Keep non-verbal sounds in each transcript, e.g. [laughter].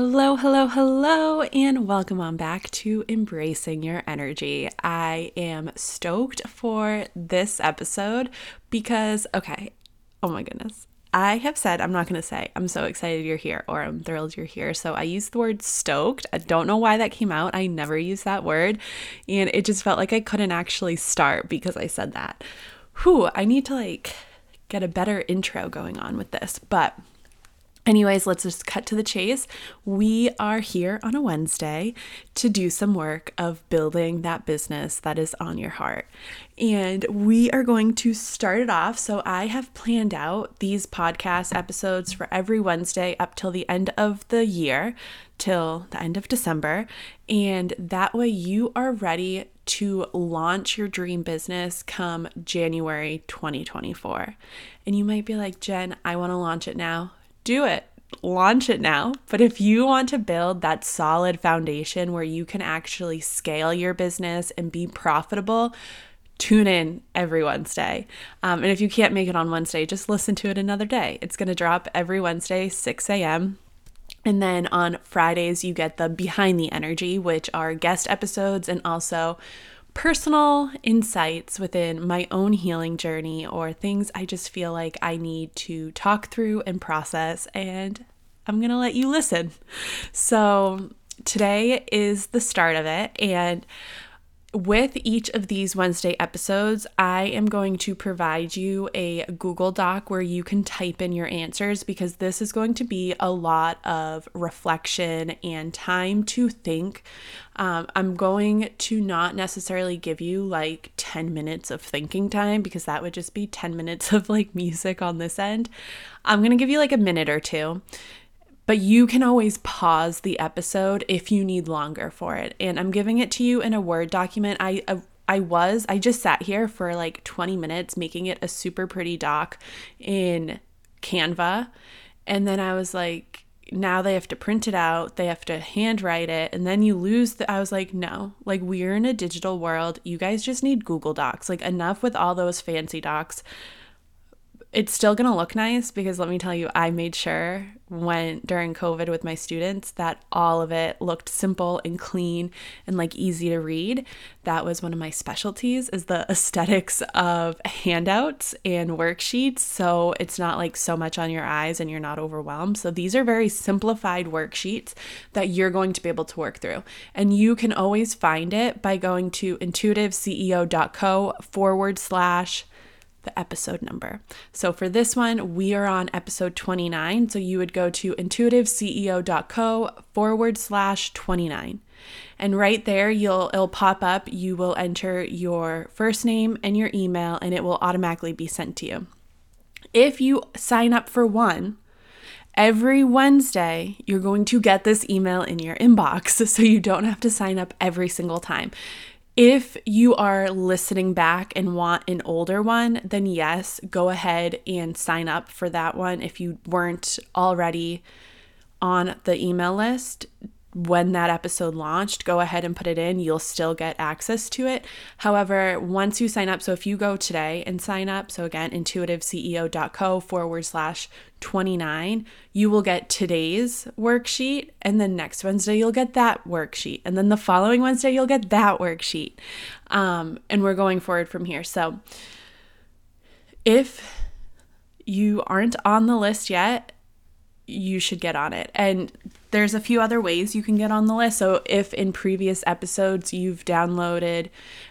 Hello, hello, hello, and welcome on back to Embracing Your Energy. I am stoked for this episode because, okay, oh my goodness. I have said, I'm not going to say, I'm so excited you're here or I'm thrilled you're here. So I used the word stoked. I don't know why that came out. I never use that word. And it just felt like I couldn't actually start because I said that. Whew, I need to like get a better intro going on with this. But Anyways, let's just cut to the chase. We are here on a Wednesday to do some work of building that business that is on your heart. And we are going to start it off. So, I have planned out these podcast episodes for every Wednesday up till the end of the year, till the end of December. And that way, you are ready to launch your dream business come January 2024. And you might be like, Jen, I want to launch it now do it. Launch it now. But if you want to build that solid foundation where you can actually scale your business and be profitable, tune in every Wednesday. Um, and if you can't make it on Wednesday, just listen to it another day. It's going to drop every Wednesday, 6 a.m. And then on Fridays, you get the Behind the Energy, which are guest episodes and also personal insights within my own healing journey or things I just feel like I need to talk through and process. And I'm to let you listen. So, today is the start of it. And with each of these Wednesday episodes, I am going to provide you a Google Doc where you can type in your answers because this is going to be a lot of reflection and time to think. Um, I'm going to not necessarily give you like 10 minutes of thinking time because that would just be 10 minutes [laughs] of like music on this end. I'm going to give you like a minute or two but you can always pause the episode if you need longer for it. And I'm giving it to you in a Word document. I uh, I was I just sat here for like 20 minutes making it a super pretty doc in Canva. And then I was like now they have to print it out, they have to handwrite it, and then you lose the I was like, no, like we're in a digital world. You guys just need Google Docs. Like enough with all those fancy docs it's still going to look nice because let me tell you, I made sure when during COVID with my students that all of it looked simple and clean and like easy to read. That was one of my specialties is the aesthetics of handouts and worksheets. So it's not like so much on your eyes and you're not overwhelmed. So these are very simplified worksheets that you're going to be able to work through. And you can always find it by going to intuitiveceo.co forward slash the episode number. So for this one, we are on episode 29. So you would go to intuitiveceo.co forward slash 29. And right there, you'll it'll pop up. You will enter your first name and your email, and it will automatically be sent to you. If you sign up for one, every Wednesday, you're going to get this email in your inbox [laughs] so you don't have to sign up every single time. If you are listening back and want an older one, then yes, go ahead and sign up for that one. If you weren't already on the email list, when that episode launched, go ahead and put it in. You'll still get access to it. However, once you sign up, so if you go today and sign up, so again, intuitiveceo.co forward slash 29, you will get today's worksheet. And then next Wednesday, you'll get that worksheet. And then the following Wednesday, you'll get that worksheet. Um, and we're going forward from here. So if you aren't on the list yet, you should get on it. And there's a few other ways you can get on the list. So, if in previous episodes you've downloaded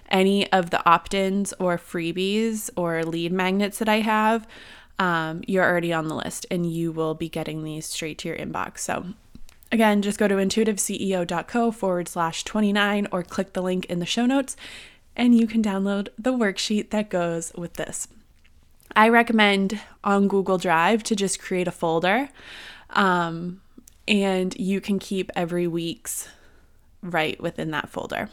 any of the opt ins or freebies or lead magnets that I have, um, you're already on the list and you will be getting these straight to your inbox. So, again, just go to intuitiveceo.co forward slash 29 or click the link in the show notes and you can download the worksheet that goes with this. I recommend on Google Drive to just create a folder. Um, and you can keep every week's right within that folder.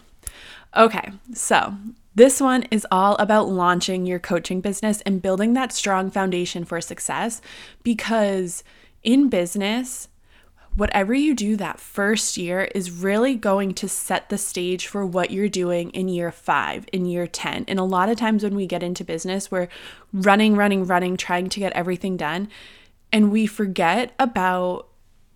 Okay, so this one is all about launching your coaching business and building that strong foundation for success because in business, whatever you do that first year is really going to set the stage for what you're doing in year five, in year 10. And a lot of times when we get into business, we're running, running, running, trying to get everything done. And we forget about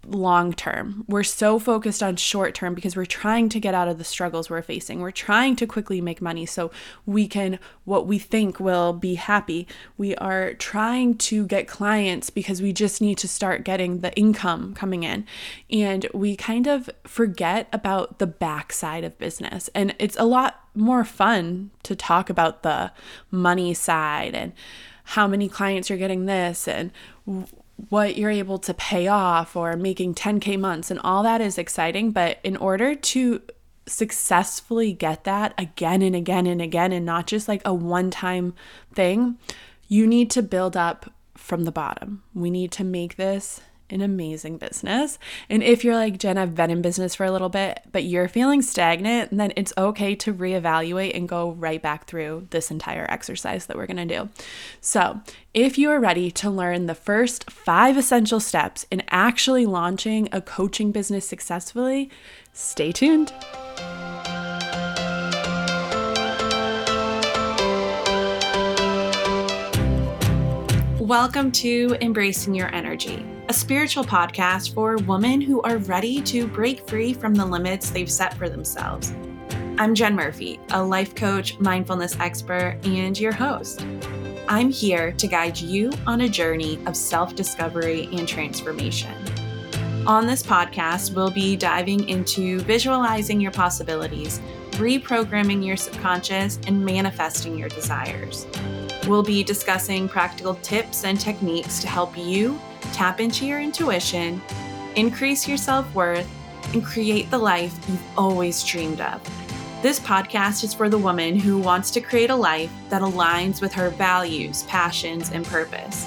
long term. We're so focused on short term because we're trying to get out of the struggles we're facing. We're trying to quickly make money so we can, what we think will be happy. We are trying to get clients because we just need to start getting the income coming in. And we kind of forget about the backside of business. And it's a lot more fun to talk about the money side and how many clients you're getting this and what you're able to pay off or making 10K months, and all that is exciting. But in order to successfully get that again and again and again, and not just like a one time thing, you need to build up from the bottom. We need to make this an amazing business. And if you're like, Jen, I've been in business for a little bit, but you're feeling stagnant, then it's okay to reevaluate and go right back through this entire exercise that we're gonna do. So, if you are ready to learn the first five essential steps in actually launching a coaching business successfully, stay tuned. Welcome to Embracing Your Energy, a spiritual podcast for women who are ready to break free from the limits they've set for themselves. I'm Jen Murphy, a life coach, mindfulness expert, and your host. I'm here to guide you on a journey of self discovery and transformation. On this podcast, we'll be diving into visualizing your possibilities, reprogramming your subconscious, and manifesting your desires. We'll be discussing practical tips and techniques to help you tap into your intuition, increase your self worth, and create the life you've always dreamed of. This podcast is for the woman who wants to create a life that aligns with her values, passions, and purpose.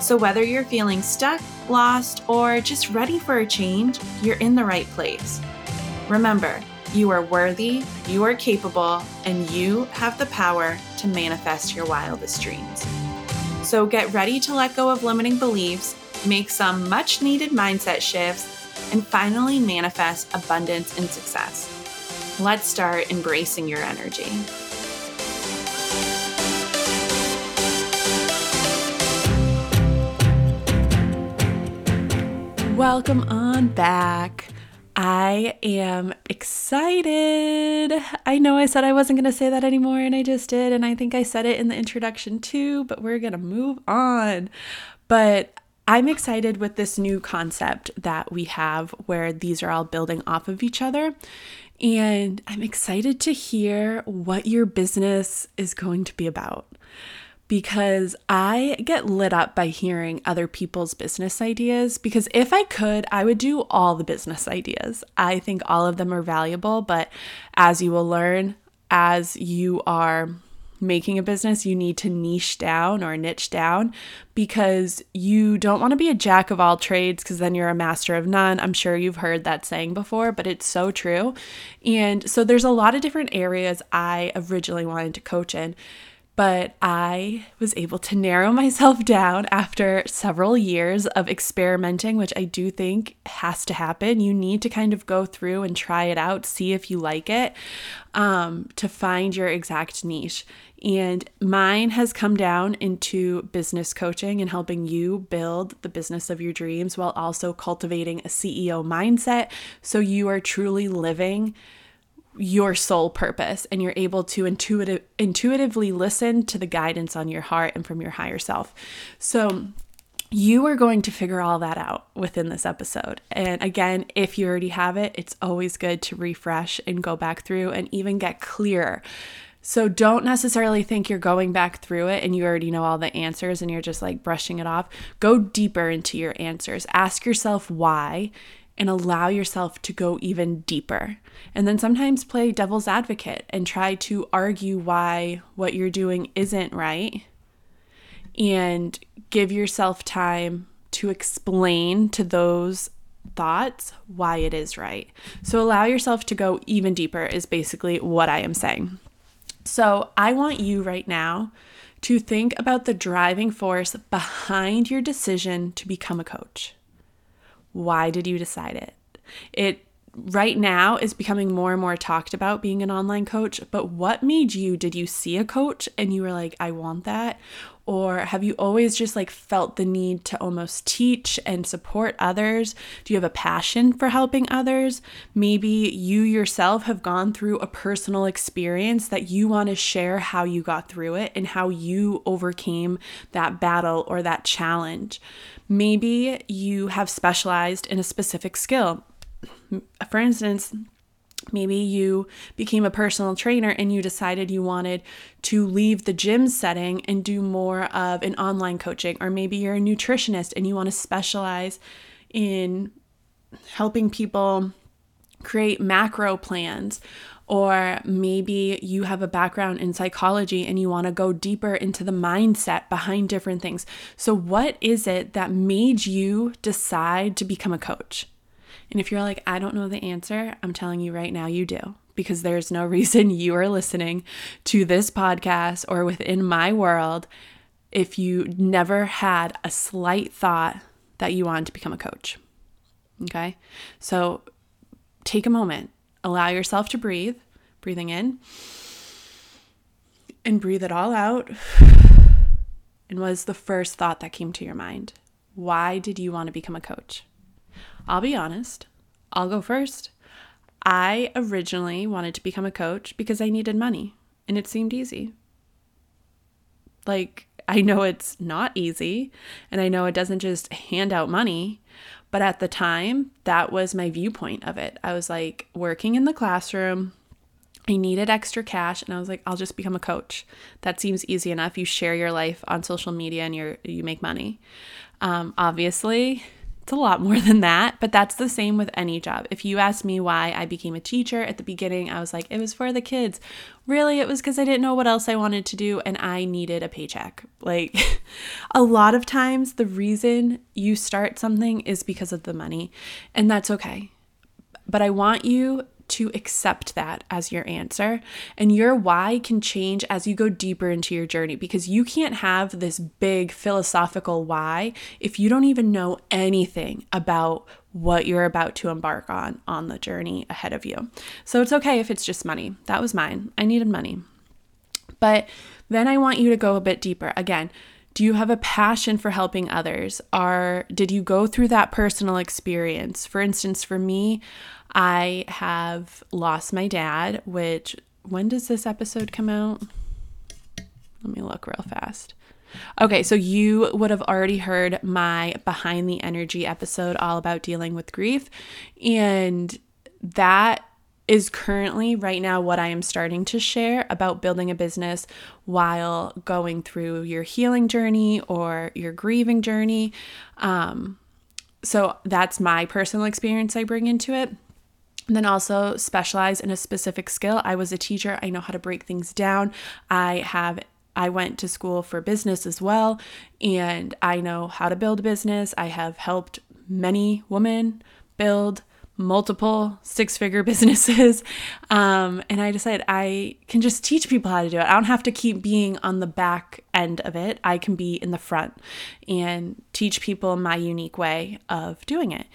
So, whether you're feeling stuck, lost, or just ready for a change, you're in the right place. Remember, you are worthy, you are capable, and you have the power to manifest your wildest dreams. So get ready to let go of limiting beliefs, make some much needed mindset shifts, and finally manifest abundance and success. Let's start embracing your energy. Welcome on back. I am excited. I know I said I wasn't going to say that anymore, and I just did. And I think I said it in the introduction too, but we're going to move on. But I'm excited with this new concept that we have where these are all building off of each other. And I'm excited to hear what your business is going to be about because I get lit up by hearing other people's business ideas. Because if I could, I would do all the business ideas. I think all of them are valuable, but as you will learn, as you are making a business, you need to niche down or niche down because you don't want to be a jack of all trades because then you're a master of none. I'm sure you've heard that saying before, but it's so true. And so there's a lot of different areas I originally wanted to coach in but I was able to narrow [laughs] myself down after several years of experimenting, which I do think has to happen. You need to kind of go through and try it out, see if you like it, um, to find your exact niche. And mine has come down into business coaching and helping you build the business of your dreams while also cultivating a CEO mindset so you are truly living your soul purpose and you're able to intuitive, intuitively listen to the guidance on your heart and from your higher self. So, you are going to figure all that out within this episode. And again, if you already have it, it's always good to refresh and go back through and even get clearer. So don't necessarily think you're going back through it and you already know all the answers and you're just like brushing it off. Go deeper into your answers. Ask yourself why and allow yourself to go even deeper. And then sometimes play devil's advocate and try to argue why what you're doing isn't right. And give yourself time to explain to those thoughts why it is right. So allow yourself to go even deeper, is basically what I am saying. So I want you right now to think about the driving force behind your decision to become a coach. Why did you decide it? It right now is becoming more and more talked about being an online coach, but what made you? Did you see a coach and you were like, I want that? Or have you always just like felt the need to almost teach and support others? Do you have a passion for helping others? Maybe you yourself have gone through a personal experience that you want to share how you got through it and how you overcame that battle or that challenge. Maybe you have specialized in a specific skill. For instance, Maybe you became a personal trainer and you decided you wanted to leave the gym setting and do more of an online coaching. Or maybe you're a nutritionist and you want to specialize in helping people create macro plans. Or maybe you have a background in psychology and you want to go deeper into the mindset behind different things. So, what is it that made you decide to become a coach? And if you're like, I don't know the answer, I'm telling you right now, you do. Because there's no [laughs] reason you are listening to this podcast or within my world if you never had a slight thought that you wanted to become a coach. Okay. So take a moment, allow yourself to breathe, breathing in, and breathe it all out. [sighs] And what is the first thought that came to your mind? Why did you want to become a coach? I'll be honest, I'll go first. I originally wanted to become a coach because I needed money and it seemed easy. Like, I know it's not easy and I know it doesn't just hand out money, but at the time, that was my viewpoint of it. I was like working in the classroom. I needed extra cash and I was like, I'll just become a coach. That seems easy enough. You share your life on social media and you you make money. Um, obviously, it's a lot more than that, but that's the same with any job. If you ask me why I became a teacher at the beginning, I was like, it was for the kids. Really, it was because I didn't know what else I wanted to do and I needed a paycheck. Like, [laughs] a lot of times, the reason you start something is because of the money, and that's okay. But I want you to accept that as your answer. And your why can change as you go deeper into your journey because you can't have this big philosophical why if you don't even know anything about what you're about to embark on on the journey ahead of you. So it's okay if it's just money. That was mine. I needed money. But then I want you to go a bit deeper. Again, do you have a passion for helping others? Are did you go through that personal experience? For instance, for me, I have lost my dad, which when does this episode come out? Let me look real fast. Okay, so you would have already heard my Behind the Energy episode all about dealing with grief. And that is currently right now what I am starting to share about building a business while going through your healing journey or your grieving journey. Um, so that's my personal experience I bring into it. And then also specialize in a specific skill. I was a teacher, I know how to break things down. I have I went to school for business as well, and I know how to build a business. I have helped many women build multiple six figure [laughs] businesses. Um, and I decided I can just teach people how to do it. I don't have to keep being on the back end of it. I can be in the front and teach people my unique way of doing it.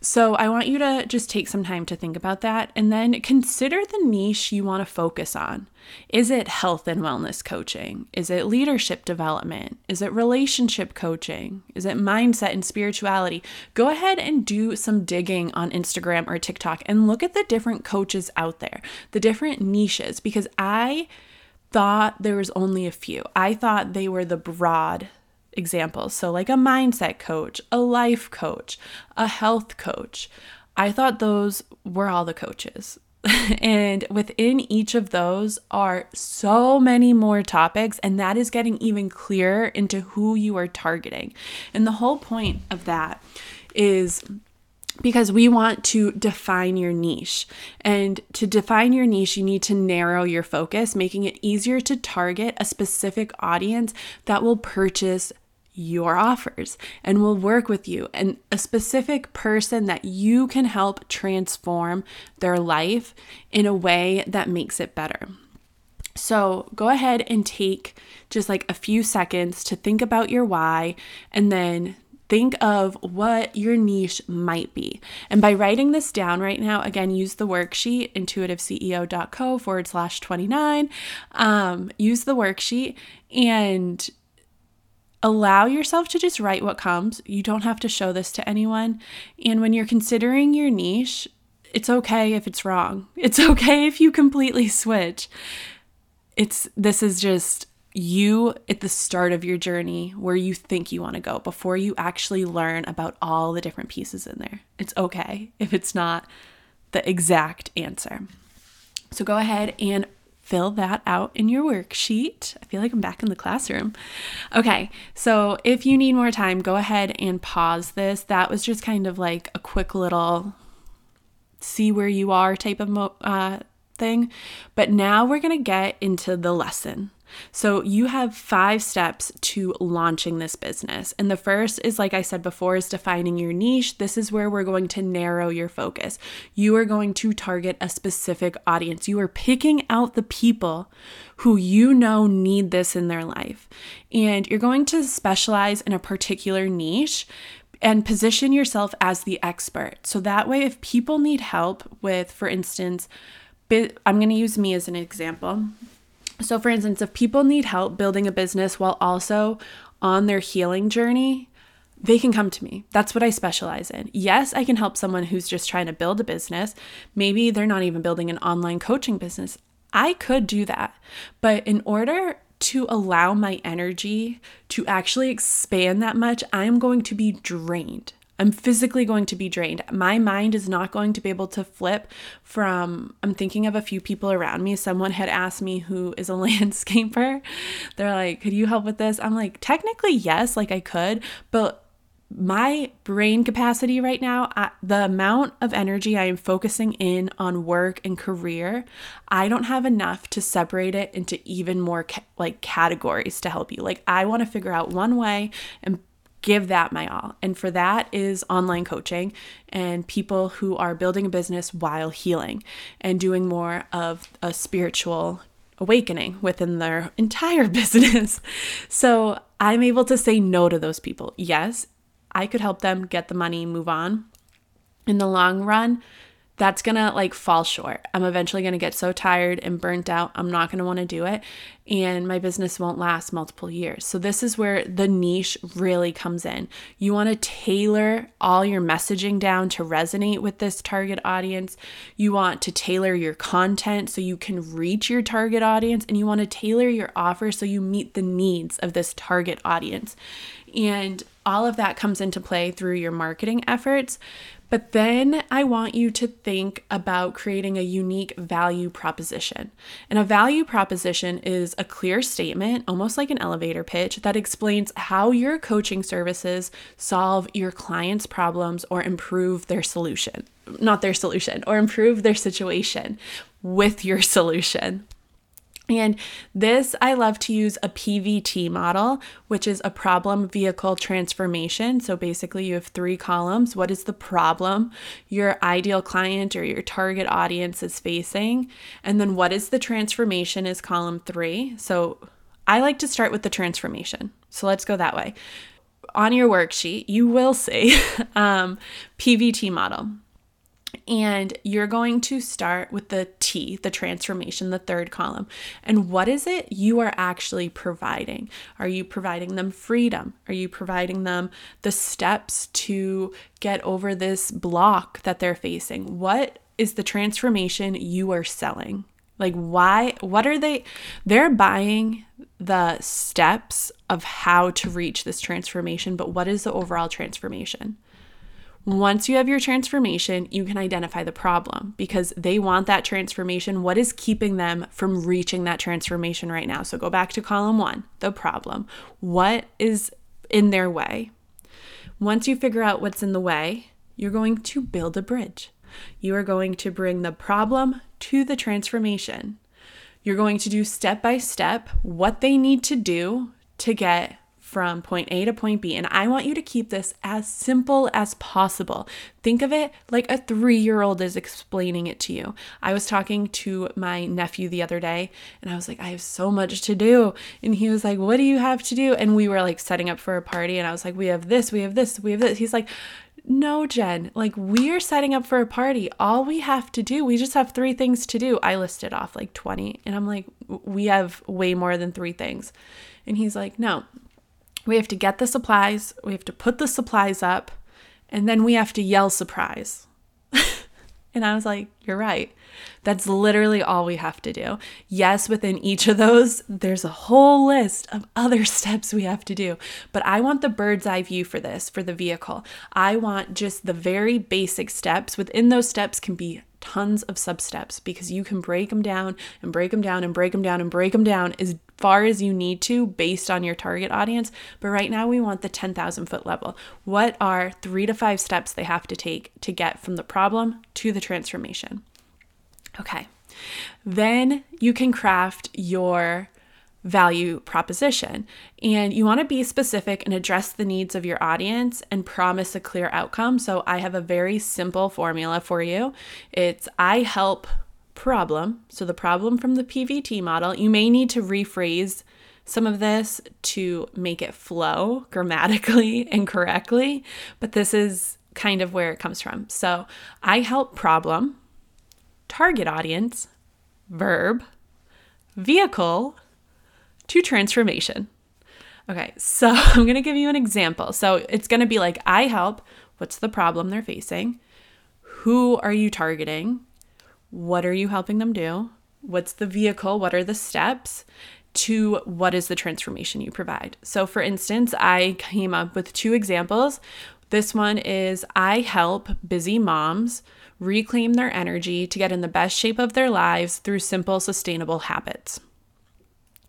So I want you to just take some time to think about that and then consider the niche you want to focus on. Is it health and wellness coaching? Is it leadership development? Is it relationship coaching? Is it mindset and spirituality? Go ahead and do some digging on Instagram or TikTok and look at the different coaches out there, the different niches, because I thought there was only a few. I thought they were the broad examples. So, like a mindset coach, a life coach, a health coach. I thought those were all the coaches. [laughs] and within each of those are so many more topics, and that is getting even clearer into who you are targeting. And the whole point of that is because we want to define your niche. And to define your niche, you need to narrow your focus, making it easier to target a specific audience that will purchase your offers and will work with you and a specific person that you can help transform their life in a way that makes it better. So go ahead and take just like a few seconds to think about your why and then think of what your niche might be. And by writing this down right now, again, use the worksheet, intuitiveceo.co forward slash 29. Um, use the worksheet and allow yourself to just write what comes. You don't have to show this to anyone. And when you're considering your niche, it's okay if it's wrong. [laughs] It's okay if you completely switch. It's this is just you at the start of your journey where you think you want to go before you actually learn about all the different pieces in there. It's okay if it's not the exact answer. So go ahead and fill that out in your worksheet. I feel like I'm back in the classroom. Okay, so if you need more time, go ahead and pause this. That was just kind of like a quick little see where you are type of uh, thing. But now we're going to get into the lesson. So, you have five steps to launching this business. And the first is, like I said before, is defining your niche. This is where we're going to narrow your focus. You are going to target a specific audience. You are picking out the people who you know need this in their life. And you're going to specialize in a particular niche and position yourself as the expert. So that way, if people need help with, for instance, I'm going to use me as an example. So, for instance, if people need help building a business while also on their healing journey, they can come to me. That's what I specialize in. Yes, I can help someone who's just trying to build a business. Maybe they're not even building an online coaching business. I could do that. But in order to allow my energy to actually expand that much, I'm going to be drained. I'm physically going to be drained. My mind is not going to be able to flip from. I'm thinking of a few people around me. Someone had asked me who is a [laughs] landscaper. They're like, Could you help with this? I'm like, Technically, yes, like I could, but my brain capacity right now, I, the amount of energy I am focusing in on work and career, I don't have enough to separate it into even more ca- like categories to help you. Like, I want to figure out one way and give that my all. And for that is online coaching and people who are building a business while healing and doing more of a spiritual awakening within their [laughs] entire business. So I'm able to say no to those people. Yes, I could help them get the money, move on. In the long run, that's gonna like fall short. I'm eventually gonna get so tired and burnt out, I'm not gonna wanna do it, and my business won't last multiple years. So, this is where the niche really comes in. You wanna tailor all your messaging down to resonate with this target audience. You want to tailor your content so you can reach your target audience, and you wanna tailor your offer so you meet the needs of this target audience. And all of that comes into play through your marketing efforts. But then I want you to think about creating a unique value proposition. And a value proposition is a clear statement, almost like an elevator pitch, that explains how your coaching services solve your clients' problems or improve their solution. Not their solution, or improve their situation with your solution. And this, I love to use a PVT model, which is a problem vehicle transformation. So basically, you have three columns. What is the problem your ideal client or your target audience is facing? And then what is the transformation is column three. So I like to start with the transformation. So let's go that way. On your worksheet, you will see [laughs] um, PVT model. And you're going to start with the T, the transformation, the third column. And what is it you are actually providing? Are you providing them freedom? Are you providing them the steps to get over this block that they're facing? What is the transformation you are selling? Like, why? What are they? They're buying the steps of how to reach this transformation, but what is the overall transformation? Once you have your transformation, you can identify the problem because they want that transformation. What is keeping them from reaching that transformation right now? So go back to column one the problem. What is in their way? Once you figure out what's in the way, you're going to build a bridge. You are going to bring the problem to the transformation. You're going to do step by step what they need to do to get from point A to point B. And I want you to keep this as simple as possible. Think of it like a three year old is explaining it to you. I was talking to my nephew the other day and I was like, I have so much to do. And he was like, What do you have to do? And we were like setting up for a party and I was like, We have this, we have this, we have this. He's like, no, Jen, like we are setting up for a party. All we have to do, we just have three things to do. I listed off like 20, and I'm like, we have way more than three things. And he's like, no, we have to get the supplies, we have to put the supplies up, and then we have to yell surprise. [laughs] and I was like, You're right. That's literally all we have to do. Yes, within each of those, there's a whole list of other [laughs] steps we have to do. But I want the bird's eye view for this, for the vehicle. I want just the very basic steps. Within those steps can be tons of sub steps because you can break them down and break them down and break them down and break them down as far as you need to based on your target audience. But right now, we want the 10,000 foot level. What are three to five steps they have to take to get from the problem to the transformation? Okay. Then you can craft your value proposition. And you want to be specific and address the needs of your audience and promise a clear outcome. So I have a very simple formula for you. It's I help problem. So the problem from the PVT model, you may need to rephrase some of this to make it flow grammatically [laughs] and correctly, but this is kind of where it comes from. So I help problem, target audience, verb, vehicle, to transformation. Okay, so [laughs] I'm going to give you an example. So it's going to be like, I help. What's the problem they're facing? Who are you targeting? What are you helping them do? What's the vehicle? What are the steps? To what is the transformation you provide? So, for instance, I came up with two examples. This one is I help busy moms reclaim their energy to get in the best shape of their lives through simple, sustainable habits.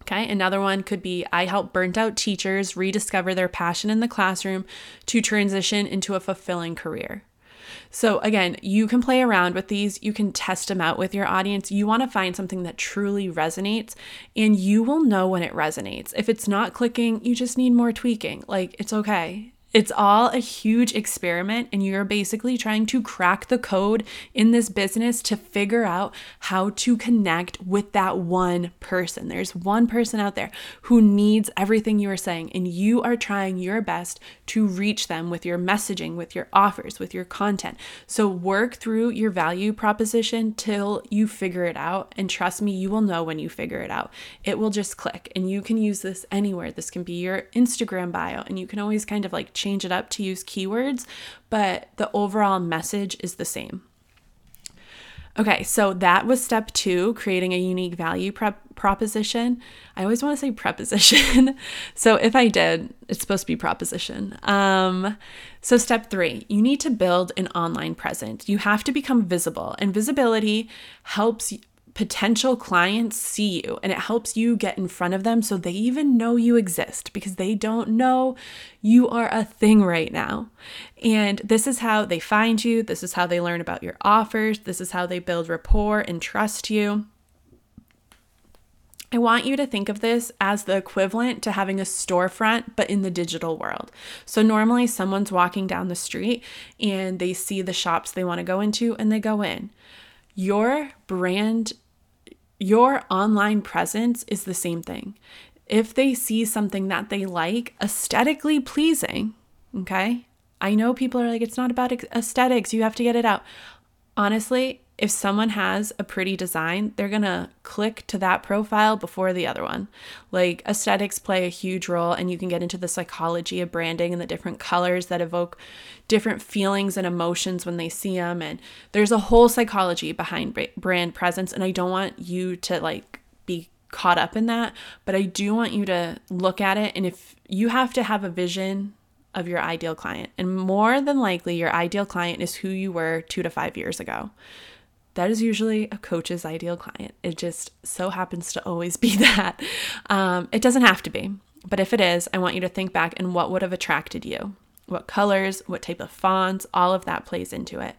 Okay, another one could be I help burnt out teachers rediscover their passion in the classroom to transition into a fulfilling career. So, again, you can play around with these, you can test them out with your audience. You want to find something that truly resonates, and you will know when it resonates. If it's not clicking, you just need more tweaking. Like, it's okay. It's all a huge experiment, and you're basically trying to crack the code in this business to figure out how to connect with that one person. There's one person out there who needs everything you are saying, and you are trying your best to reach them with your messaging, with your offers, with your content. So, work through your value proposition till you figure it out. And trust me, you will know when you figure it out. It will just click, and you can use this anywhere. This can be your Instagram bio, and you can always kind of like change it up to use keywords, but the overall message is the same. Okay, so that was step two, creating a unique value prep proposition. I always want to say preposition. [laughs] so if I did, it's supposed to be proposition. Um, so step three, you need to build an online presence. You have to become visible, and visibility helps potential clients see you and it helps you get in front of them so they even know you exist because they don't know you are a thing right now. And this is how they find you, this is how they learn about your offers, this is how they build rapport and trust you. I want you to think of this as the equivalent to having a storefront, but in the digital world. So, normally someone's walking down the street and they see the shops they want to go into and they go in. Your brand your online presence is the same thing. If they see something that they like, aesthetically pleasing, okay? I know people are like, it's not about aesthetics, you have to get it out. Honestly, if someone has a pretty design, they're gonna click to that profile before the other one. Like aesthetics play a huge role, and you can get into the psychology of branding and the different colors that evoke different feelings and emotions when they see them. And there's a whole psychology behind brand presence, and I don't want you to like be caught up in that, but I do want you to look at it. And if you have to have a vision of your ideal client, and more than likely, your ideal client is who you were two to five years ago that is usually a coach's ideal client. It just so happens to always [laughs] be that. Um, it doesn't have to be, but if it is, I want you to think back and what would have attracted you. What colors, what type of fonts, all of that plays into it.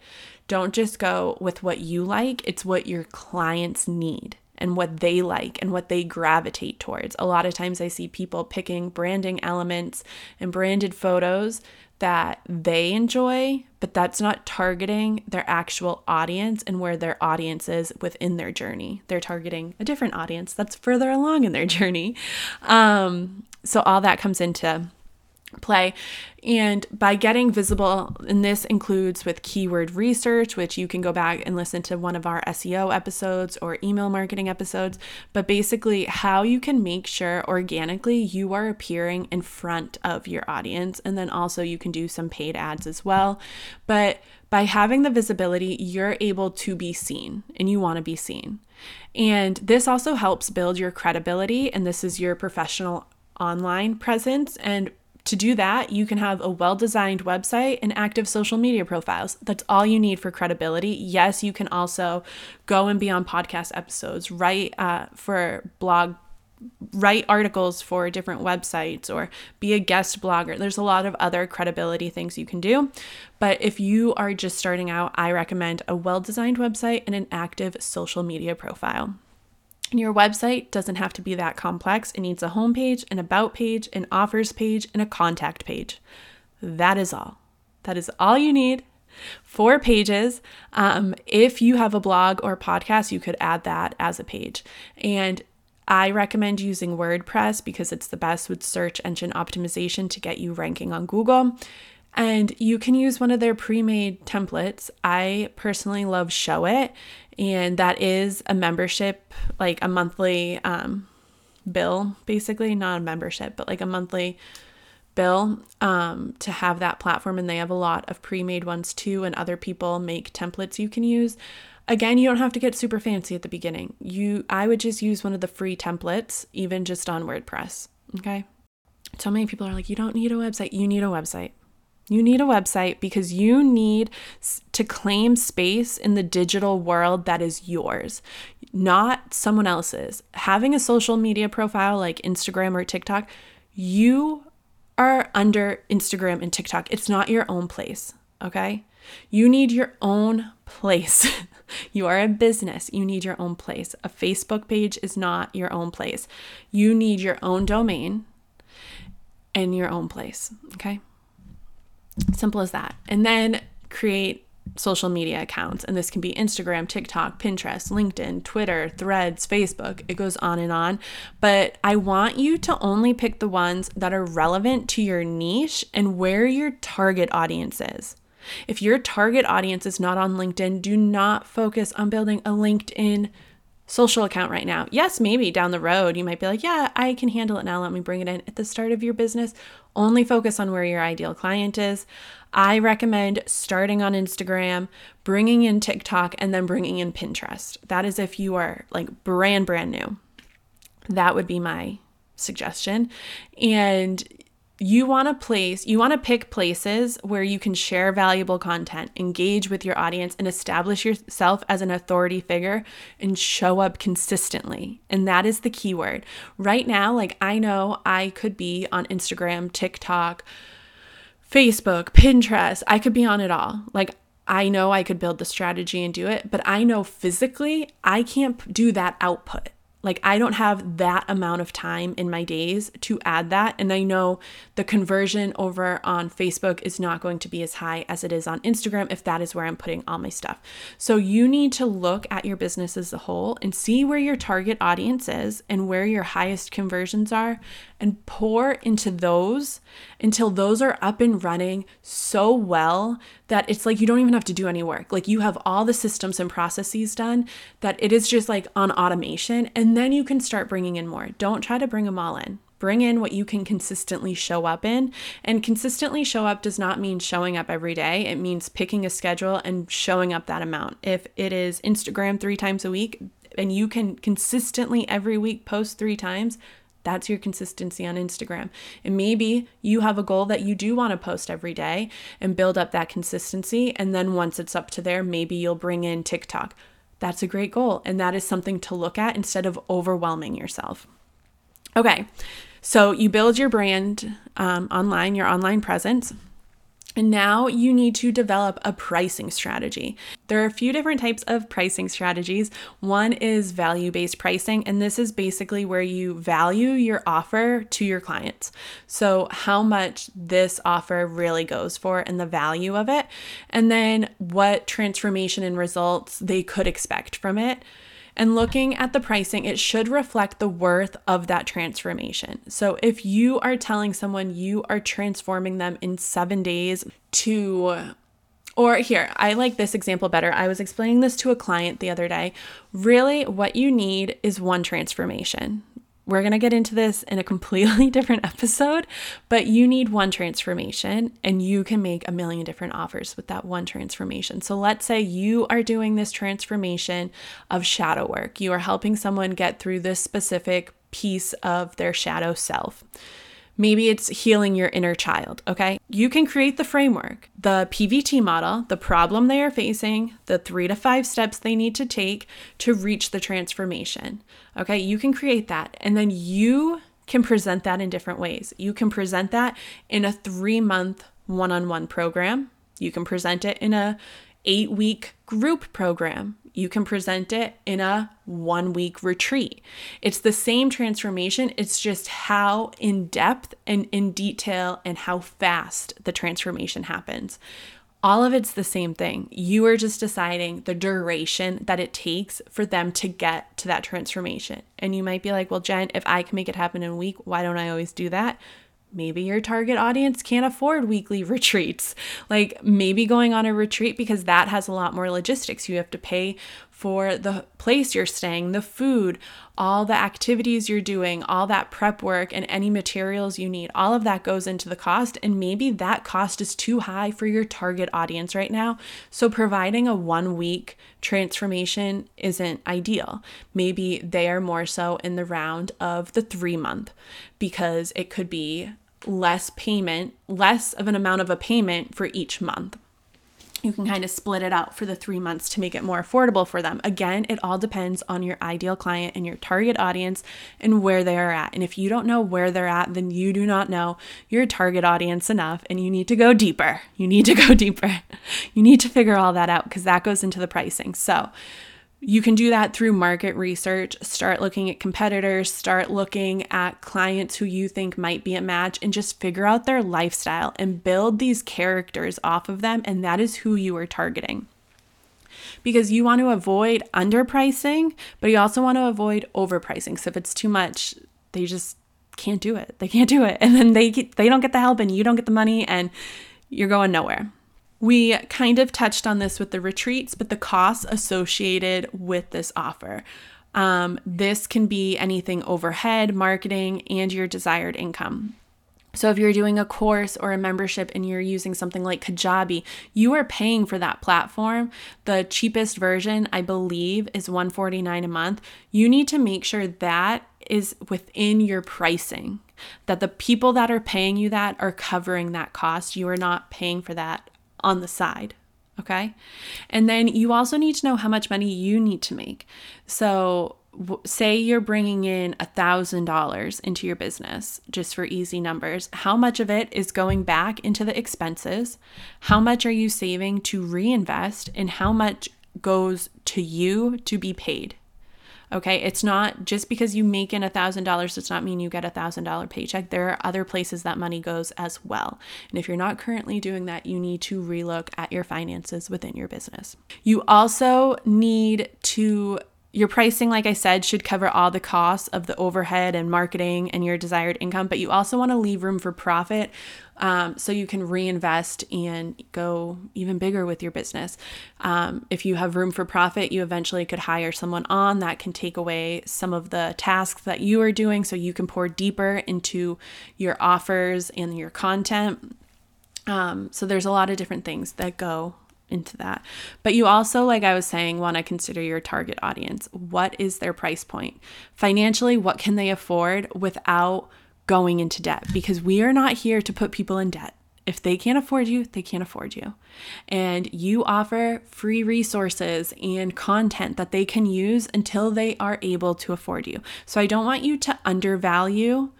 Don't just go with what you like, it's what your clients need. and what they like and what they gravitate towards. A lot of times I see people picking branding elements and branded photos that they enjoy, but that's not targeting their actual audience and where their audience is within their journey. They're targeting a different audience that's further along in their [laughs] journey. Um, so all that comes into play. And by getting visible, and this includes with keyword research, which you can go back and listen to one of our SEO episodes or email marketing episodes, but basically how you can make sure organically you are appearing in front of your audience. And then also you can do some paid ads as well. But by having the visibility, you're able to be seen and you want to be seen. And this also helps build your credibility, and this is your professional online presence and to do that, you can have a well designed website and active social media profiles. That's all you need for credibility. Yes, you can also go and be on podcast episodes, write uh, for blog write articles for different websites or be a guest blogger. There's a lot of other credibility things you can do. But if you are just starting out, I recommend a well designed website and an active social media profile. Your website doesn't have to be that complex. It needs a homepage, an about page, an offers page, and a contact page. That is all. That is all you need. Four pages. Um, if you have a blog or podcast, you could add that as a page. And I recommend using WordPress because it's the best with search engine optimization to get you ranking on Google. And you can use one of their pre made templates. I personally love Showit and that is a membership, like a monthly um, bill, basically, not a membership, but like a monthly bill um, to have that platform. And they have a lot of pre made ones too, and other people make templates you can use. Again, you don't have to get super fancy at the beginning. You, I would just use one of the free templates, even just on WordPress. Okay. So many people are like, you don't need a website. You need a website. You need a website because you need to claim space in the digital world that is yours, not someone else's. Having a social media profile like Instagram or TikTok, you are under Instagram and TikTok. It's not your own place, okay? You need your own place. [laughs] you are a business. You need your own place. A Facebook page is not your own place. You need your own domain and your own place, okay? Simple as that. And then create social media accounts. And this can be Instagram, TikTok, Pinterest, LinkedIn, Twitter, Threads, Facebook. It goes on and on. But I want you to only pick the ones that are relevant to your niche and where your target audience is. If your target audience is not on LinkedIn, do not focus on building a LinkedIn social account right now. Yes, maybe down the road you might be like, yeah, I can handle it now. Let me bring it in. At the start of your business, only focus on where your ideal client is. I recommend starting on Instagram, bringing in TikTok, and then bringing in Pinterest. That is if you are like brand, brand new. That would be my suggestion. And you want to place, you want to pick places where you can share valuable content, engage with your audience, and establish yourself as an authority figure and show up consistently. And that is the key word. Right now, like I know I could be on Instagram, TikTok, Facebook, Pinterest, I could be on it all. Like I know I could build the strategy and do it, but I know physically I can't do that output. Like, I don't have that amount of time in my days to add that. And I know the conversion over on Facebook is not going to be as high as it is on Instagram if that is where I'm putting all my stuff. So, you need to look at your business as a whole and see where your target audience is and where your highest conversions are and pour into those until those are up and running so well that it's like you don't even have to do any work. Like you have all the systems and processes done that it is just like on automation. And then you can start bringing in more. Don't try to bring them all in. Bring in what you can consistently show up in. And consistently show up does not mean showing up every day. It means picking a schedule and showing up that amount. If it is Instagram three times a week and you can consistently every week post three times, that's your consistency on Instagram. And maybe you have a goal that you do want to post every day and build up that consistency. And then once it's up to there, maybe you'll bring in TikTok. That's a great goal. And that is something to look at instead of overwhelming yourself. Okay, so you build your brand um, online, your online presence. And now you need to develop a pricing strategy. There are a few different types of pricing strategies. One is value based pricing, and this is basically where you value your offer to your clients. So, how much this offer really goes for and the value of it, and then what transformation and results they could expect from it. And looking at the pricing, it should reflect the worth of that transformation. So if you are telling someone you are transforming them in seven days to or here, I like this example better. I was explaining this to a client the other day. Really, what you need is one transformation. We're going to get into this in a completely [laughs] different episode, but you need one transformation and you can make a million different offers with that one transformation. So let's say you are doing this transformation of shadow work. You are helping someone get through this specific piece of their shadow self. Maybe it's healing your inner child, okay? You can create the framework, the PVT model, the problem they are facing, the three to five steps they need to take to reach the transformation, okay? You can create that and then you can present that in different ways. You can present that in a three month one on one program. You can present it in a eight week group program you can present it in a one week retreat. It's the same transformation, it's just how in depth and in detail and how fast the transformation happens. All of it's the same thing. You are just deciding the duration that it takes for them to get to that transformation. And you might be like, well, Jen, if I can make it happen in a week, why don't I always do that? Maybe your target audience can't afford weekly [laughs] retreats. Like maybe going on a retreat because that has a lot more logistics. You have to pay for the place you're staying, the food, all the activities you're doing, all that prep work, and any materials you need. All of that goes into the cost. And maybe that cost is too high for your target audience right now. So providing a one week transformation isn't ideal. Maybe they are more so in the round of the three month because it could be less payment, less of an amount of a payment for each month you can kind of split it out for the three months to make it more affordable for them. Again, it all depends on your ideal client and your target audience and where they are at. And if you don't know where they're at, then you do not know your target audience enough and you need to go deeper. You need to go [laughs] deeper. You need to figure all that out because that goes into the pricing. So, you can do that through market research. Start looking at competitors, start looking at clients who you think might be a match, and just figure out their lifestyle and build these characters off of them. And that is who you are targeting. Because you want to avoid underpricing, but you also want to avoid overpricing. So if it's too much, they just can't do it. They can't do it. [laughs] And then they get, they don't get the help and you don't get the money and you're going nowhere. We kind of touched on this with the retreats, but the costs associated with this offer. Um, this can be anything overhead, marketing, and your desired income. So, if you're doing a course or a membership and you're using something like Kajabi, you are paying for that platform. The cheapest version, I believe, is 149 a month. You need to make sure that is within your pricing, that the people that are paying you that are covering that cost. You are not paying for that on the side. Okay. And then you also need to know how much money you need to make. So, say you're bringing in a $1,000 into your business, just for easy numbers. How much of it is going back into the expenses? How much are you saving to reinvest? And how much goes to you to be paid? Okay, it's not just because you make in a thousand dollars does not mean you get a thousand dollar paycheck. There are other places that money goes as well. And if you're not currently doing that, you need to relook at your finances within your business. You also need to your pricing, like I said, should cover all the costs of the overhead and marketing and your desired income, but you also want to leave room for profit um, so you can reinvest and go even bigger with your business. Um, if you have room for profit, you eventually could hire someone on that can take away some of the tasks that you are doing so you can pour deeper into your offers and your content. Um, so there's a lot of different things that go into that. But you also, like I was saying, want to consider your target audience. What is their price point? Financially, what can they afford without going into debt? Because we are not here to put people in debt. If they can't afford you, they can't afford you. And you offer free resources and content that they can use until they are able to afford you. So I don't want you to undervalue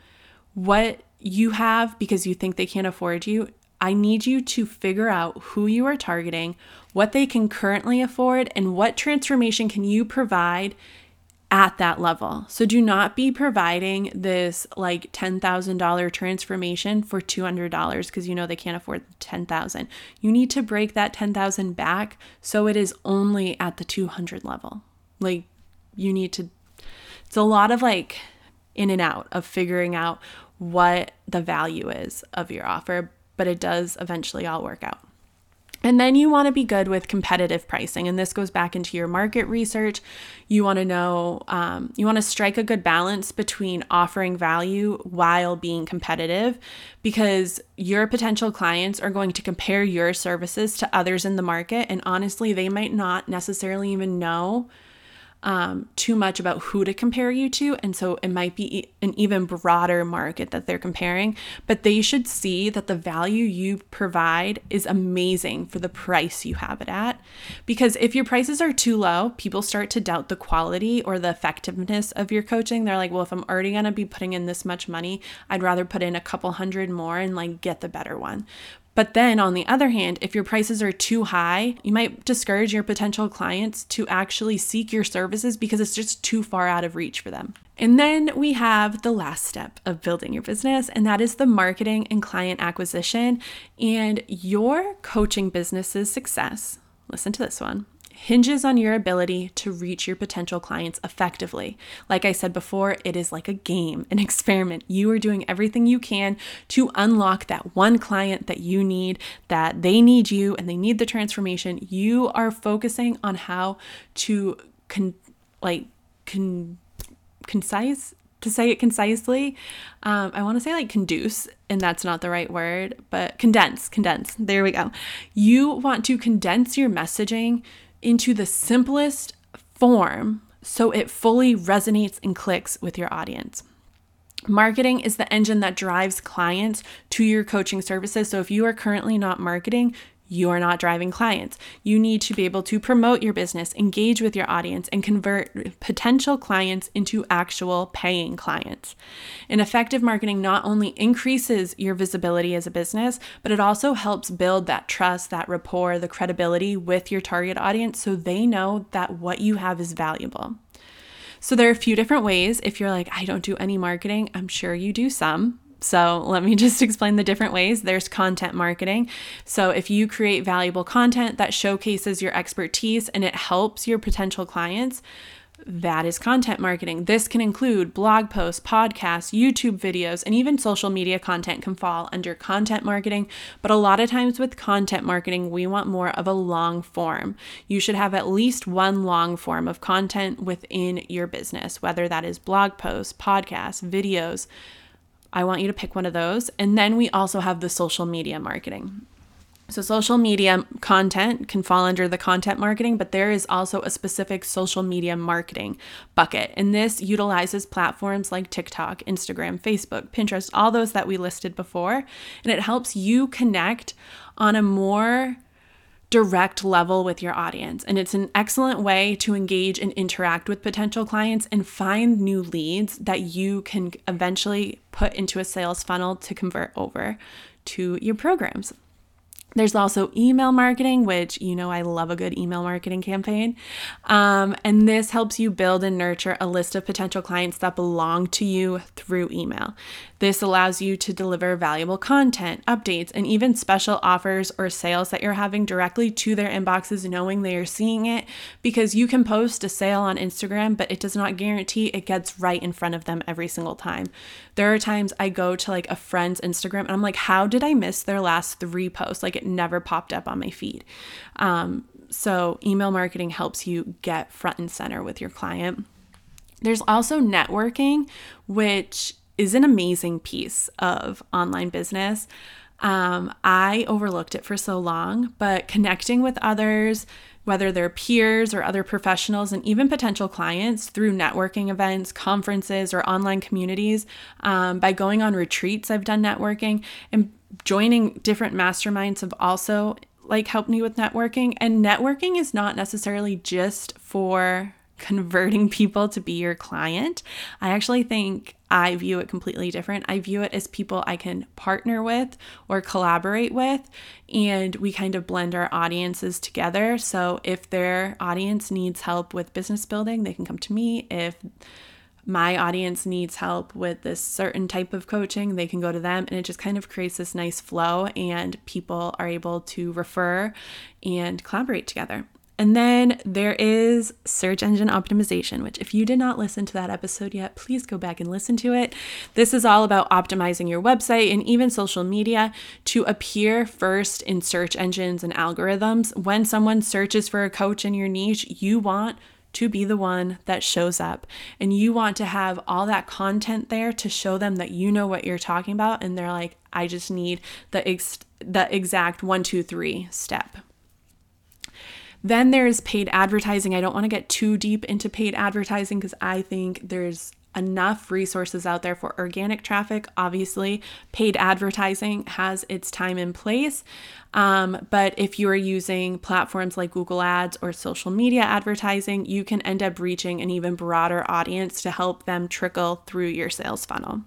what you have because you think they can't afford you I need you to figure out who you are targeting, what they can currently afford, and what transformation can you provide at that level. So do not be providing this like $10,000 transformation for $200 because you know they can't afford 10,000. You need to break that 10,000 back so it is only at the 200 level. Like you need to it's a lot of like in and out of figuring out what the value is of your offer, but it does eventually all work out. And then you want to be good with competitive pricing. And this goes back into your market research. You want to know, um, you want to strike a good balance between offering value while being competitive because your potential clients are going to compare your services to others in the market. And honestly, they might not necessarily even know um, too much about who to compare you to. And so it might be an even broader market that they're comparing, but they should see that the value you provide is amazing for the price you have it at. Because if your prices are too low, people start to doubt the quality or the effectiveness of your coaching. They're like, well, if I'm already going to be putting in this much money, I'd rather put in a couple hundred more and like get the better one. But then on the other hand, if your prices are too high, you might discourage your potential clients to actually seek your services because it's just too far out of reach for them. And then we have the last step of building your business, and that is the marketing and client acquisition. And your coaching business's success, listen to this one, hinges on your ability to reach your potential clients effectively. Like I said before, it is like a game, an [laughs] experiment. You are doing everything you can to unlock that one client that you need, that they need you and they need the transformation. You are focusing on how to con- like con- concise to say it concisely, um, I want to say like conduce, and that's not the right word, but condense, condense. There we go. You want to condense your messaging into the simplest form so it fully resonates and clicks with your audience. Marketing is the engine that drives clients to your coaching services. So if you are currently not marketing, you are not driving clients. You need to be able to promote your business, engage with your audience, and convert potential clients into actual paying clients. And effective marketing not only increases your visibility as a business, but it also helps build that trust, that rapport, the credibility with your target audience so they know that what you have is valuable. So, there are a few different ways. If you're like, I don't do any marketing, I'm sure you do some. So, let me [laughs] just explain the different ways. There's content marketing. So, if you create valuable content that showcases your expertise and it helps your potential clients, that is content marketing. This can include blog posts, podcasts, YouTube videos, and even social media content can fall under content marketing. But a lot of times with content marketing, we want more of a long form. You should have at least one long form of content within your business, whether that is blog posts, podcasts, videos I want you to pick one of those. And then we also have the social media marketing. So, social media content can fall under the content marketing, but there is also a specific social media marketing bucket. And this utilizes platforms like TikTok, Instagram, Facebook, Pinterest, all those that we listed before. And it helps you connect on a more direct level with your audience. And it's an excellent way to engage and interact with potential clients and find new leads that you can eventually put into a sales funnel to convert over to your programs. There's also email marketing, which you know I love a good email marketing campaign. Um, and this helps you build and nurture a list of potential clients that belong to you through email. This allows you to deliver valuable content, updates, and even special offers or sales that you're having directly to their inboxes, knowing they are seeing it because you can post a sale on Instagram, but it does not guarantee it gets right in front of them every single time. There are times I go to like a friend's Instagram and I'm like, how did I miss their last three posts? Like it never popped up on my feed. Um, so, email marketing helps you get front and center with your client. There's also networking, which is an amazing piece of online business. Um, I overlooked it for so long, but connecting with others, whether they're peers or other professionals, and even potential clients through networking events, conferences, or online communities, um, by going on retreats, I've done networking, and joining different masterminds have also like helped me with networking. And networking is not necessarily just for converting people to be your client. I actually think I view it completely different. I view it as people I can partner with or collaborate with, and we kind of blend our audiences together. So if their audience needs help with business building, they can come to me. If my audience needs help with this certain type of coaching, they can go to them. And it just kind of creates this nice flow, and people are able to refer and collaborate together. And then there is search engine optimization, which, if you did not listen to that episode yet, please go back and listen to it. This is all about optimizing your website and even social media to appear first in search engines and algorithms. When someone searches for a coach in your niche, you want to be the one that shows up. And you want to have all that content there to show them that you know what you're talking about. And they're like, I just need the, ex- the exact one, two, three step. Then there's paid advertising. I don't want to get too deep into paid advertising because I think there's enough resources out there for organic traffic. Obviously, paid advertising has its time and place. Um, but if you are using platforms like Google Ads or social media advertising, you can end up reaching an even broader audience to help them trickle through your sales funnel.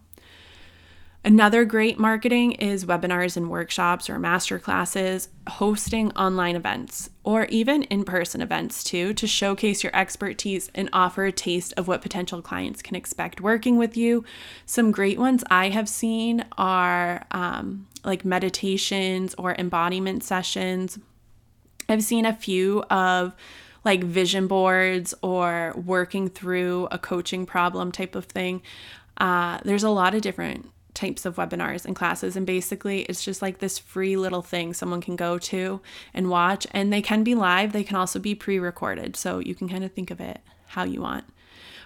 Another great marketing is webinars and workshops or master classes, hosting online events, or even in person events too, to showcase your expertise and offer a taste of what potential clients can expect working with you. Some great ones I have seen are um, like meditations or embodiment sessions. I've seen a few of like vision boards or working through a coaching problem type of thing. Uh, there's a lot of different types of webinars and classes. And basically, it's just like this free little thing someone can go to and watch. And they can be live, they can also be pre recorded. So you can kind of think of it how you want.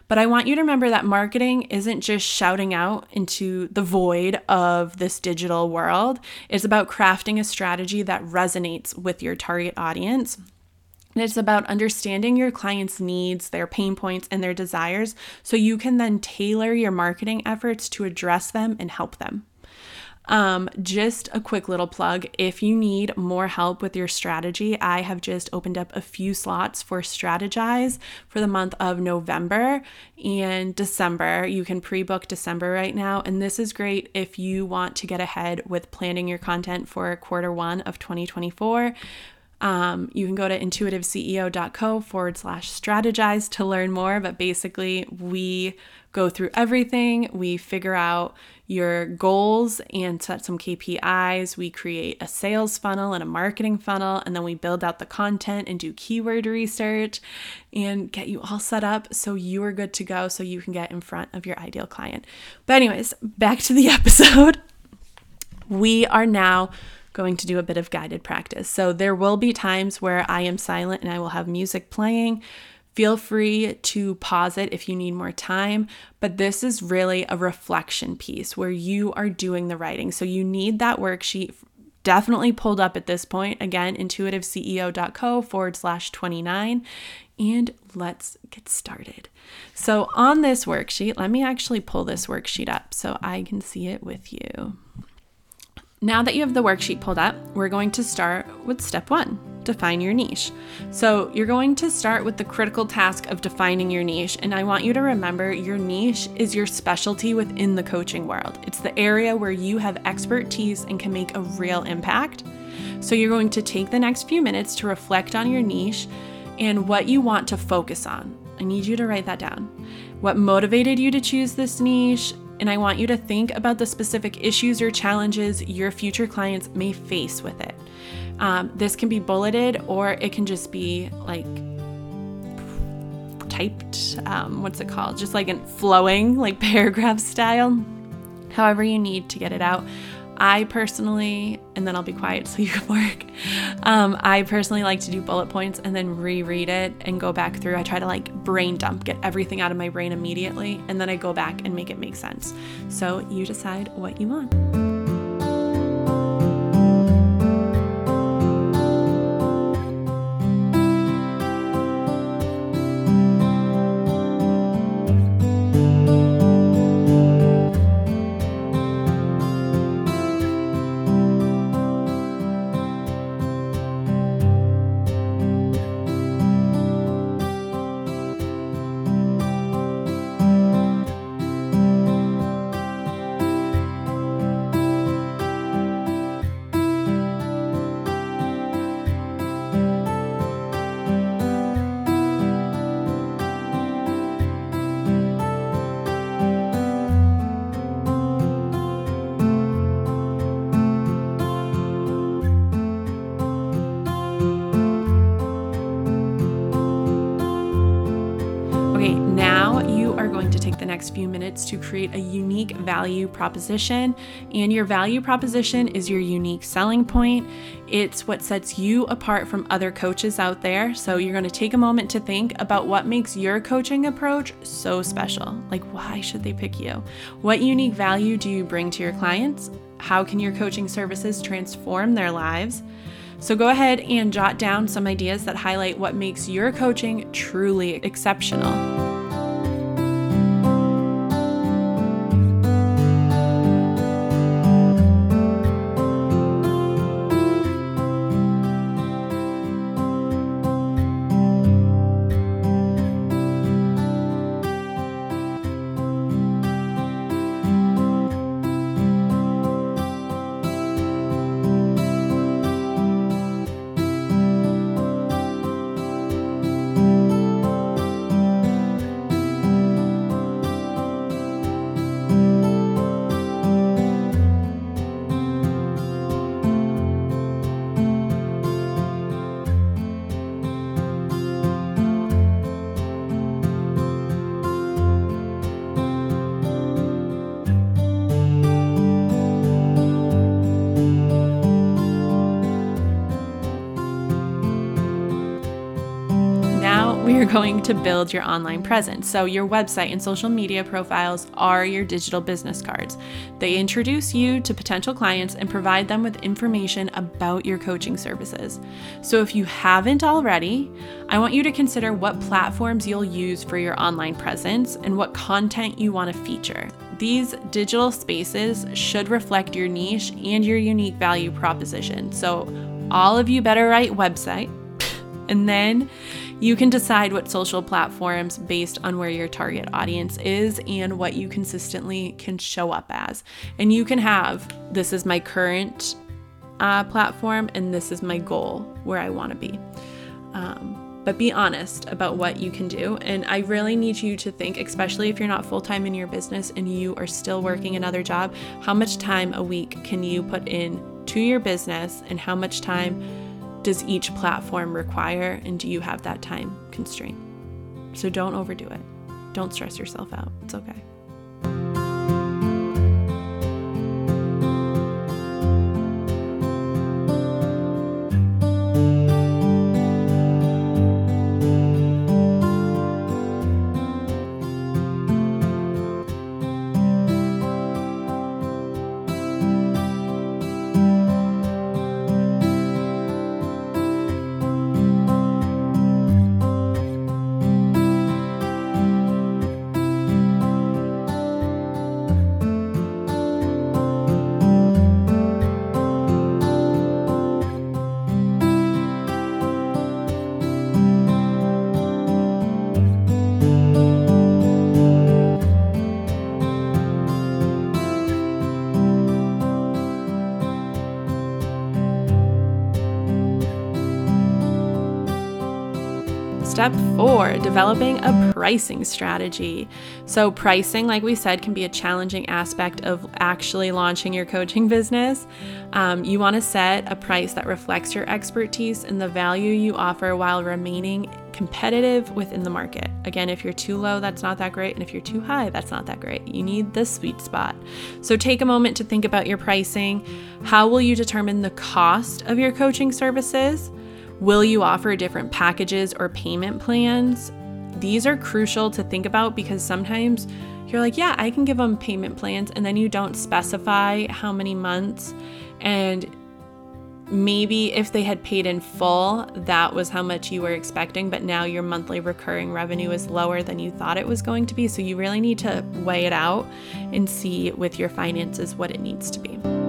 But I want you to remember that marketing isn't just shouting out into the void of this digital world. It's about crafting a strategy that resonates with your target audience and it's about understanding your clients' needs, their pain points, and their desires so you can then tailor your marketing efforts to address them and help them. Um, just a quick little plug if you need more help with your strategy, I have just opened up a few slots for Strategize for the month of November and December. You can pre book December right now, and this is great if you want to get ahead with planning your content for quarter one of 2024. Um, you can go to intuitiveceo.co forward slash strategize to learn more. But basically, we go through everything. We figure out your goals and set some KPIs. We create a sales funnel and a marketing funnel, and then we build out the content and do keyword research and get you all set up so you are good to go so you can get in front of your ideal client. But, anyways, back to the [laughs] episode. We are now going to do a bit of guided practice. So there will be times where I am silent and I will have music playing. Feel free to pause it if you need more time, but this is really a reflection piece where you are doing the writing. So you need that worksheet definitely pulled up at this point. Again, intuitiveceo.co forward slash 29. And let's get started. So, on this worksheet, let me actually pull this worksheet up so I can see it with you. Now that you have the worksheet pulled up, we're going to start with step one define your niche. So, you're going to start with the critical task of defining your niche. And I want you to remember your niche is your specialty within the coaching world, it's the area where you have expertise and can make a real impact. So, you're going to take the next few minutes to reflect on your niche and what you want to focus on. I need you to write that down. What motivated you to choose this niche? And I want you to think about the specific issues or challenges your future clients may face with it. Um, this can be bulleted or it can just be like typed, um, what's it called? Just like a flowing, like [laughs] paragraph style. However, you need to get it out. I personally, and then I'll be quiet so you can work. Um, I personally like to do bullet points and then reread it and go back through. I try to like brain dump, get everything out of my brain immediately, and then I go back and make it make sense. So you decide what you want. Minutes to create a unique value proposition. And your value proposition is your unique selling point. It's what sets you apart from other coaches out there. So you're going to take a moment to think about what makes your coaching approach so special. Like, why should they pick you? What unique value do you bring to your clients? How can your coaching services transform their lives? So go ahead and jot down some ideas that highlight what makes your coaching truly exceptional. To build your online presence. So, your website and social media profiles are your digital business cards. They introduce you to potential clients and provide them with information about your coaching services. So, if you haven't already, I want you to consider what platforms you'll use for your online presence and what content you want to feature. These digital spaces should reflect your niche and your unique value proposition. So, all of you better write website. [laughs] And then you can decide what social platforms based on where your target audience is and what you consistently can show up as. And you can have this is my current uh, platform and this is my goal where I want to be. Um, but be honest about what you can do. And I really need you to think, especially if you're not full time in your business and you are still working another job, how much time a week can you put in to your business and how much time does each platform require, and do you have that time constraint? So don't overdo it. Don't stress yourself out. It's okay. Step four, developing a pricing strategy. So, pricing, like we said, can be a challenging aspect of actually launching your coaching [laughs] business. Um, you want to set a price that reflects your expertise and the value you offer while remaining competitive within the market. Again, if you're too low, that's not that great. And if you're too high, that's not that great. You need the sweet spot. So take a moment to think about your pricing. How will you determine the cost of your coaching services? Will you offer different packages or payment plans? These are crucial to think about because sometimes you're like, yeah, I can give them payment plans, and then you don't specify how many months. And maybe if they had paid in full, that was how much you were expecting, but now your monthly recurring revenue is lower than you thought it was going to be. So you really need to weigh it out and see with your finances what it needs to be.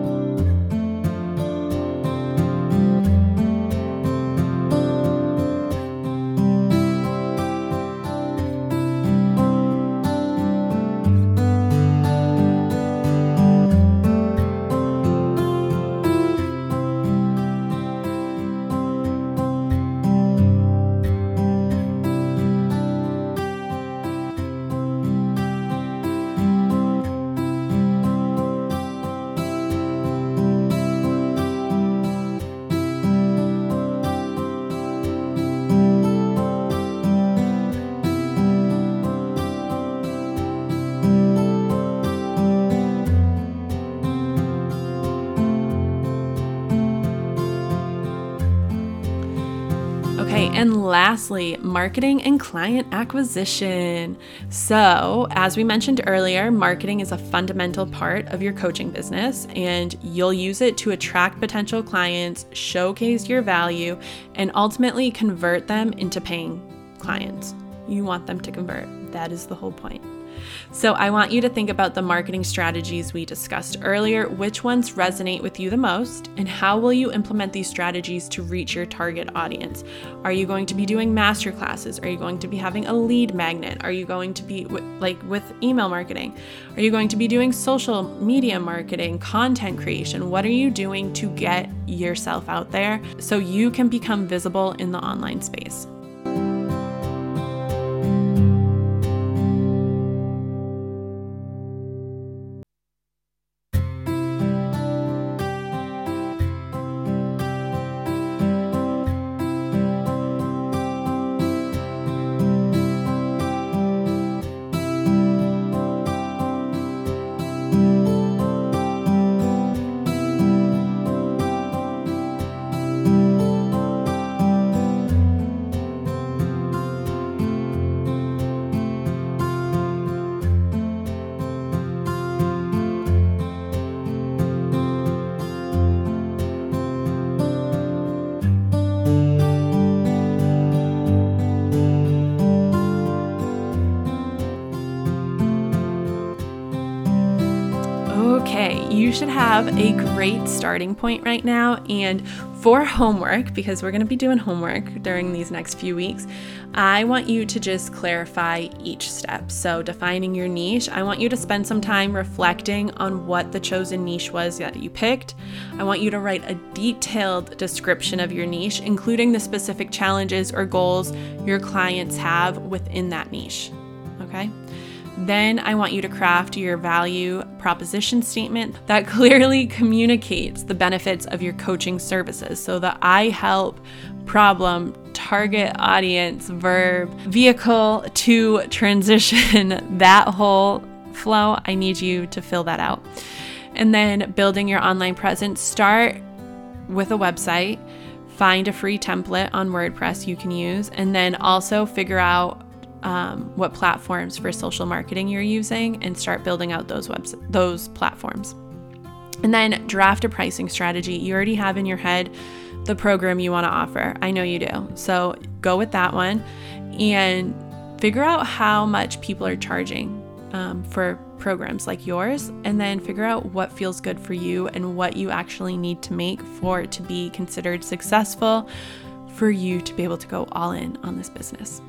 Lastly, marketing and client acquisition. So, as we mentioned earlier, marketing is a fundamental part of your coaching business, and you'll use it to attract potential clients, showcase your value, and ultimately convert them into paying clients. You want them to convert. That is the whole point. So, I want you to think about the marketing strategies we discussed earlier. Which ones resonate with you the most, and how will you implement these strategies to reach your target audience? Are you going to be doing master classes? Are you going to be having a lead magnet? Are you going to be like with email marketing? Are you going to be doing social media marketing, content creation? What are you doing to get yourself out there so you can become visible in the online space? Have a great starting point right now. And for homework, because we're going to be doing homework during these next few weeks, I want you to just clarify each step. So, defining your niche, I want you to spend some time reflecting on what the chosen niche was that you picked. I want you to write a detailed description of your niche, including the specific challenges or goals your clients have within that niche. Okay? Then I want you to craft your value proposition statement that [laughs] clearly communicates the benefits of your coaching services. So the I help, problem, target audience, verb, vehicle to transition, [laughs] that whole flow, I need you to fill that out. And then building your online presence, start with a website, find a free template on WordPress you can use, and then also figure out um, what platforms for social marketing you're using and start building out those webs- those platforms. And then draft a pricing strategy. You already have in your head the program you want to offer. I know you do. So go with that one and figure out how much people are charging um, for programs like yours, and then figure out what feels good for you and what you actually need to make for it to be considered successful for you to be able to go all in on this business.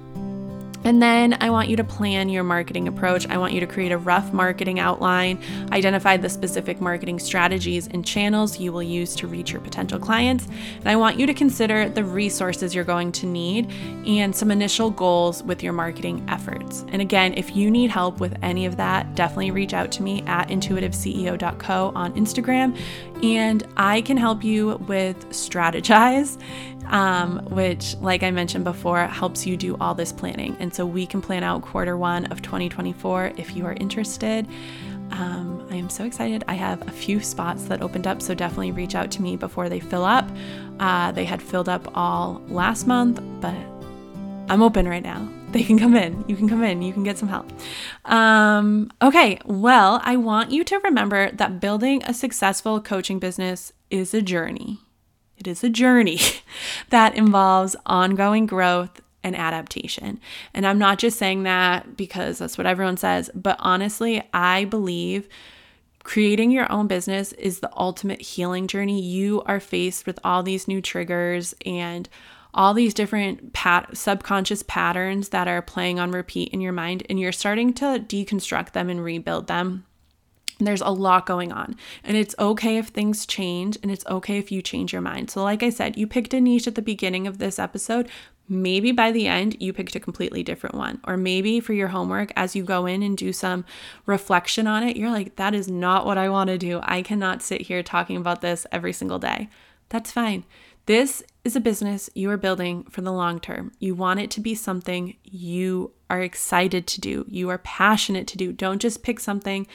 And then I want you to plan your marketing approach. I want you to create a rough marketing outline, identify the specific marketing strategies and channels you will use to reach your potential clients. And I want you to consider the resources you're going to need and some initial goals with your marketing efforts. And again, if you need help with any of that, definitely reach out to me at intuitiveceo.co on Instagram and I can help you with strategize um, which, like I mentioned before, helps you do all this planning. And so we can plan out quarter one of 2024 if you are interested. Um, I am so excited. I have a few spots that opened up, so definitely reach out to me before they fill up. Uh, they had filled up all last month, but I'm open right now. They can come in. You can come in. You can get some help. Um, okay, well, I want you to remember that building a successful coaching business is a journey. It is a journey [laughs] that involves ongoing growth and adaptation. And I'm not just saying that because that's what everyone says, but honestly, I believe creating your own business is the ultimate healing journey. You are faced with all these new triggers and all these different pat- subconscious patterns that are playing on repeat in your mind, and you're starting to deconstruct them and rebuild them there's a lot going on, and it's okay if things change, and it's okay if you change your mind. So, like I said, you picked a niche at the beginning of this episode. Maybe by the end, you picked a completely different one. Or maybe for your homework, as you go in and do some reflection on it, you're like, that is not what I want to do. I cannot sit here talking about this every single day. That's fine. This is a business you are building for the long term. You want it to be something you are excited to do, you are passionate to do. Don't just pick something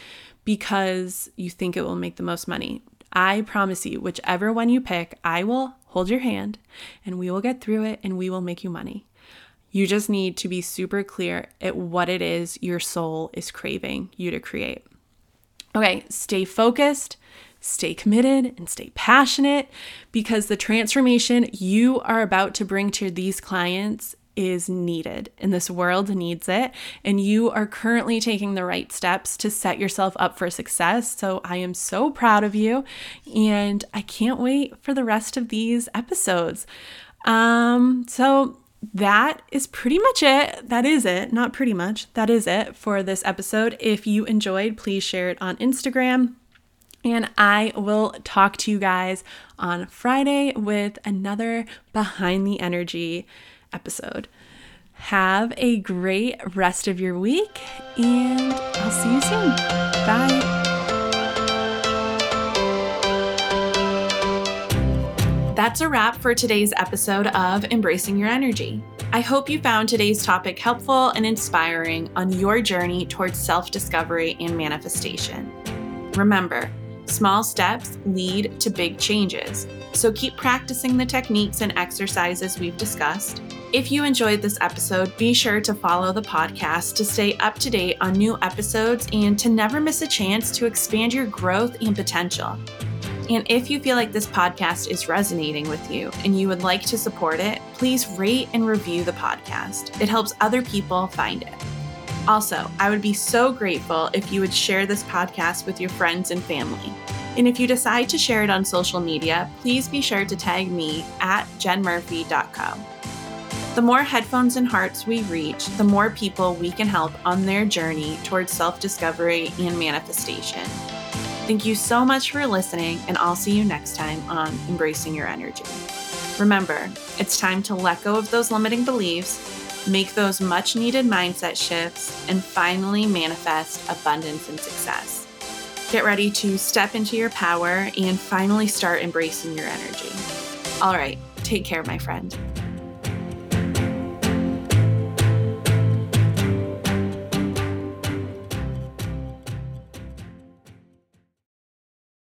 because you think it will make the most money. I promise you, whichever one you pick, I will hold your hand, and we will get through it and we will make you money. You just need to be super clear at what it is your soul is craving you to create. Okay, stay focused, stay committed, and stay passionate because the transformation you are about to bring to these clients is needed and this world needs it. And you are currently taking the right steps to set yourself up for success. So I am so proud of you and I can't wait for the rest of these episodes. Um, so that is pretty much it. That is it. Not pretty much. That is it for this episode. If you enjoyed, please share it on Instagram. And I will talk to you guys on Friday with another Behind the Energy episode. Have a great rest of your week, and I'll see you soon. Bye. That's a wrap for today's episode of Embracing Your Energy. I hope you found today's topic helpful and inspiring on your journey towards self discovery and manifestation. Remember, small steps lead to big changes, so keep practicing the techniques and exercises we've discussed if you enjoyed this episode, be sure to follow the podcast to stay up to date on new episodes and to never miss a chance to expand your growth and potential. And if you feel like this podcast is resonating with you and you would like to support it, please rate and review the podcast. It helps other people find it. Also, I would be so grateful if you would share this podcast with your friends and family. And if you decide to share it on social media, please be sure to tag me at jenmurphy.co. The more headphones and hearts we reach, the more people we can help on their journey towards self discovery and manifestation. Thank you so much for listening, and I'll see you next time on Embracing Your Energy. Remember, it's time to let go of those limiting beliefs, make those much needed mindset shifts, and finally manifest abundance and success. Get ready to step into your power and finally start embracing your energy. All right, take care, my friend.